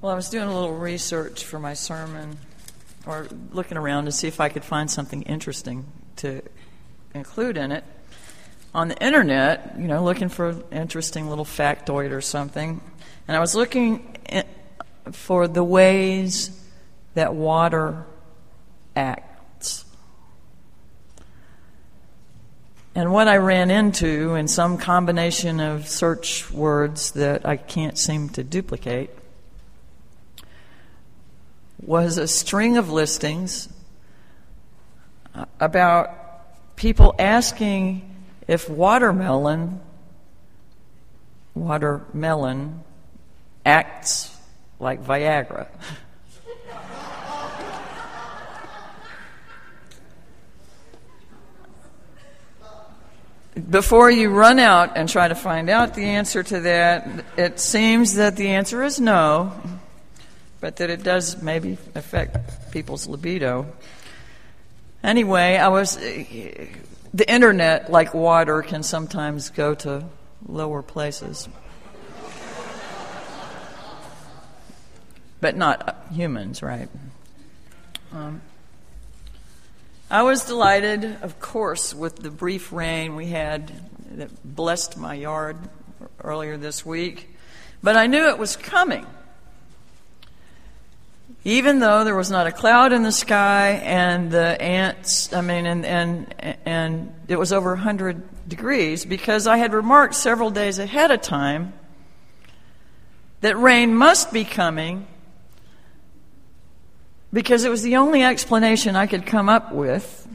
Well, I was doing a little research for my sermon, or looking around to see if I could find something interesting to include in it. On the internet, you know, looking for an interesting little factoid or something, and I was looking for the ways that water acts. And what I ran into in some combination of search words that I can't seem to duplicate was a string of listings uh, about people asking if watermelon watermelon acts like Viagra. Before you run out and try to find out the answer to that, it seems that the answer is no but that it does maybe affect people's libido. Anyway, I was. The internet, like water, can sometimes go to lower places. but not humans, right? Um, I was delighted, of course, with the brief rain we had that blessed my yard earlier this week, but I knew it was coming even though there was not a cloud in the sky and the ants, I mean, and, and, and it was over 100 degrees, because I had remarked several days ahead of time that rain must be coming because it was the only explanation I could come up with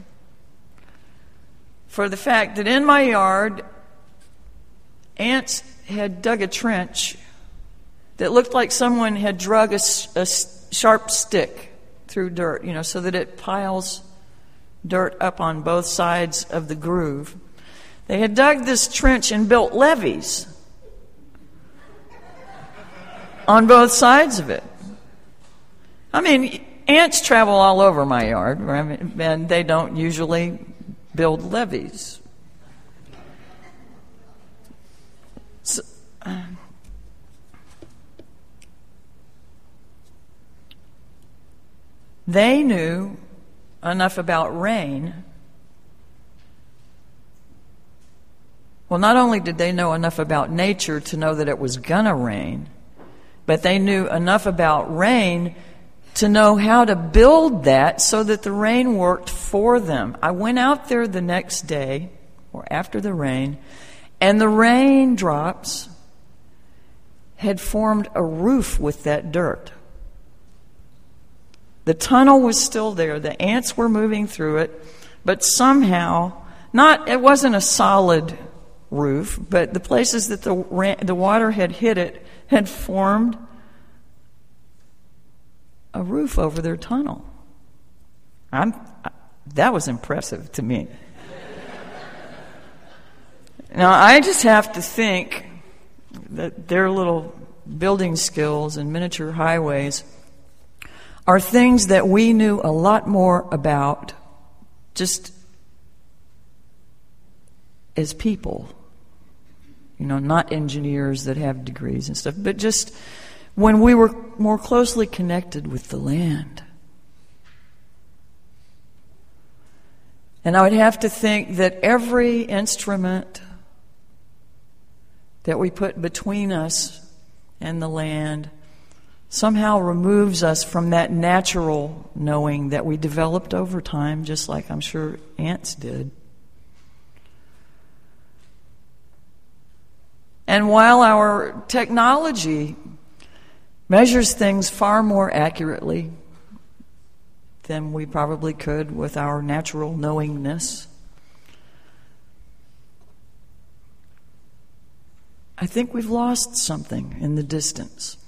for the fact that in my yard, ants had dug a trench that looked like someone had drug a, a sharp stick through dirt, you know, so that it piles dirt up on both sides of the groove. They had dug this trench and built levees on both sides of it. I mean, ants travel all over my yard, and they don't usually build levees. So, They knew enough about rain. Well, not only did they know enough about nature to know that it was going to rain, but they knew enough about rain to know how to build that so that the rain worked for them. I went out there the next day, or after the rain, and the raindrops had formed a roof with that dirt. The tunnel was still there. The ants were moving through it, but somehow, not it wasn't a solid roof, but the places that the the water had hit it had formed a roof over their tunnel. I'm, that was impressive to me. now I just have to think that their little building skills and miniature highways are things that we knew a lot more about just as people. You know, not engineers that have degrees and stuff, but just when we were more closely connected with the land. And I would have to think that every instrument that we put between us and the land somehow removes us from that natural knowing that we developed over time, just like I'm sure ants did. And while our technology measures things far more accurately than we probably could with our natural knowingness, I think we've lost something in the distance.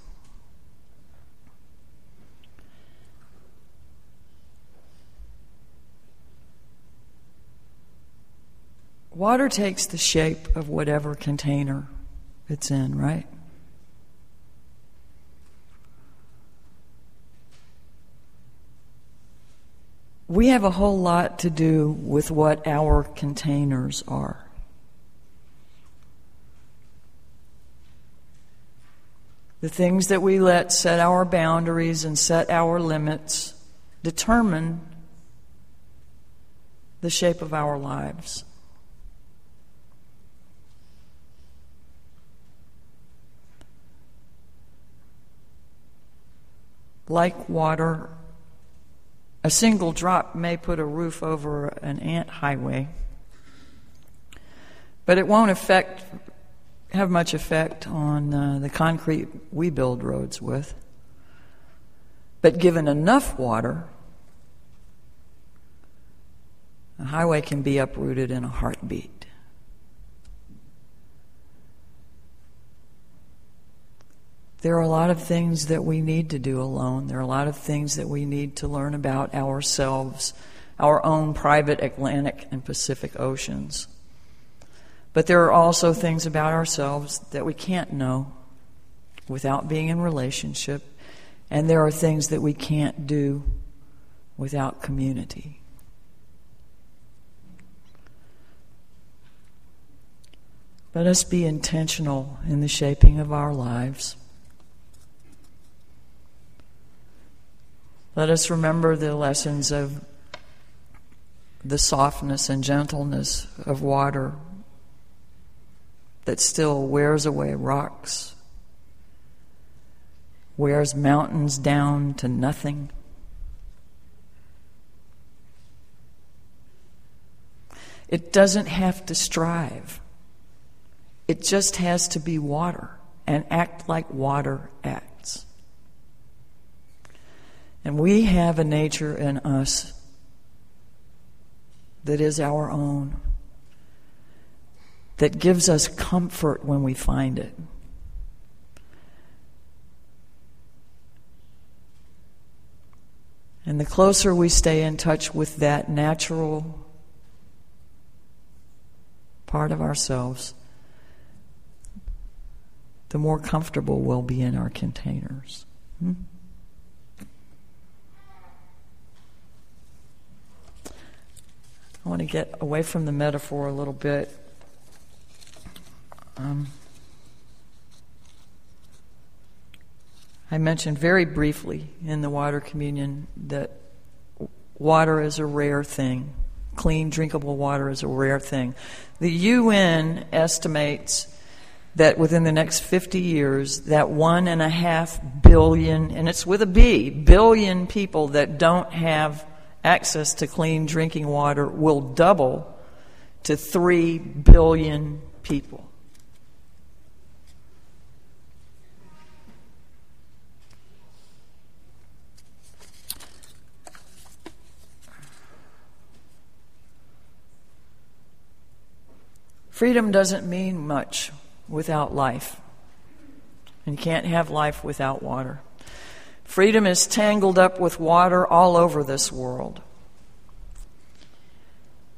Water takes the shape of whatever container it's in, right? We have a whole lot to do with what our containers are. The things that we let set our boundaries and set our limits determine the shape of our lives. Like water, a single drop may put a roof over an ant highway, but it won't affect have much effect on uh, the concrete we build roads with. But given enough water, a highway can be uprooted in a heartbeat. There are a lot of things that we need to do alone. There are a lot of things that we need to learn about ourselves, our own private Atlantic and Pacific oceans. But there are also things about ourselves that we can't know without being in relationship, and there are things that we can't do without community. Let us be intentional in the shaping of our lives. Let us remember the lessons of the softness and gentleness of water that still wears away rocks, wears mountains down to nothing. It doesn't have to strive. It just has to be water and act like water acts. And we have a nature in us that is our own that gives us comfort when we find it. And the closer we stay in touch with that natural part of ourselves, the more comfortable we'll be in our containers. Hmm? I want to get away from the metaphor a little bit um, I mentioned very briefly in the water communion that water is a rare thing. Clean, drinkable water is a rare thing. The UN estimates that within the next 50 years, that one and a half billion, and it's with a B, billion people that don't have access to clean drinking water will double to 3 billion people. Freedom doesn't mean much without life. And you can't have life without water. Freedom is tangled up with water all over this world.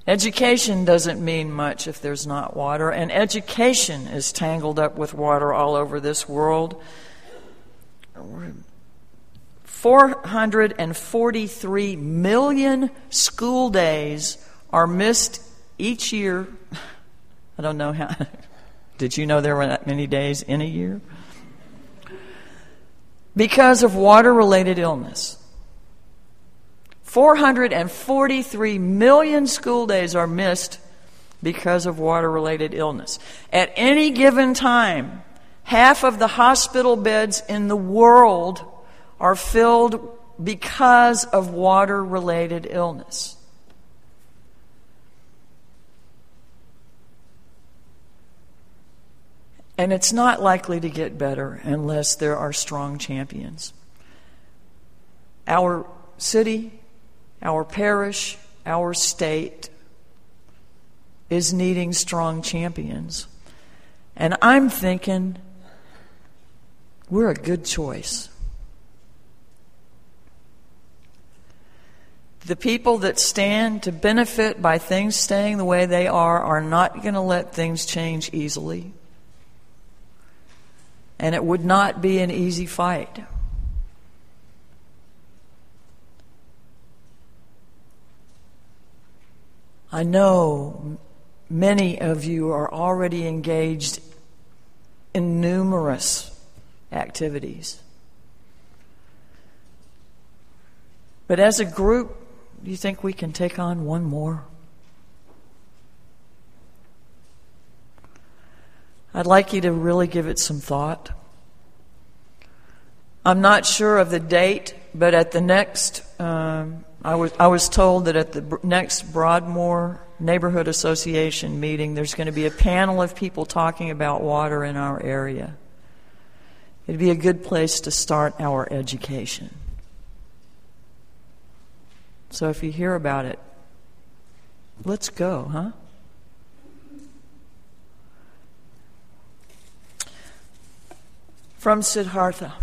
Education doesn't mean much if there's not water, and education is tangled up with water all over this world. 443 million school days are missed each year I don't know how. Did you know there were that many days in a year? Because of water related illness. 443 million school days are missed because of water related illness. At any given time, half of the hospital beds in the world are filled because of water related illness. And it's not likely to get better unless there are strong champions. Our city, our parish, our state is needing strong champions. And I'm thinking we're a good choice. The people that stand to benefit by things staying the way they are are not going to let things change easily and it would not be an easy fight. I know many of you are already engaged in numerous activities. But as a group, do you think we can take on one more? I'd like you to really give it some thought. I'm not sure of the date, but at the next, um, I was I was told that at the next Broadmoor Neighborhood Association meeting, there's going to be a panel of people talking about water in our area. It'd be a good place to start our education. So if you hear about it, let's go, huh? From Siddhartha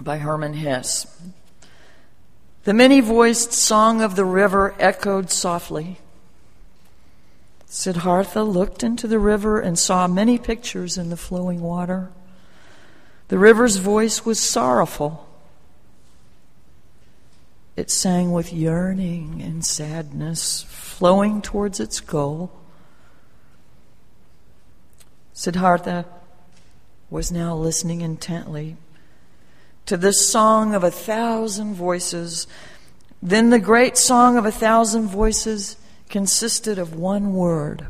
by Hermann Hesse. The many voiced song of the river echoed softly. Siddhartha looked into the river and saw many pictures in the flowing water. The river's voice was sorrowful. It sang with yearning and sadness, flowing towards its goal. Siddhartha was now listening intently to this song of a thousand voices. Then the great song of a thousand voices consisted of one word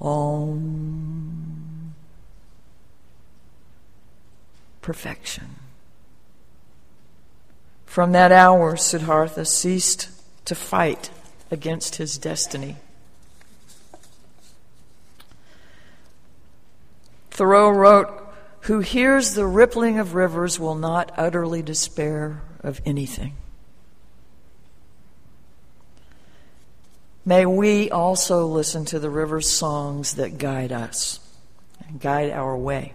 Om. Perfection. From that hour, Siddhartha ceased to fight against his destiny. Thoreau wrote, who hears the rippling of rivers will not utterly despair of anything. May we also listen to the river's songs that guide us and guide our way.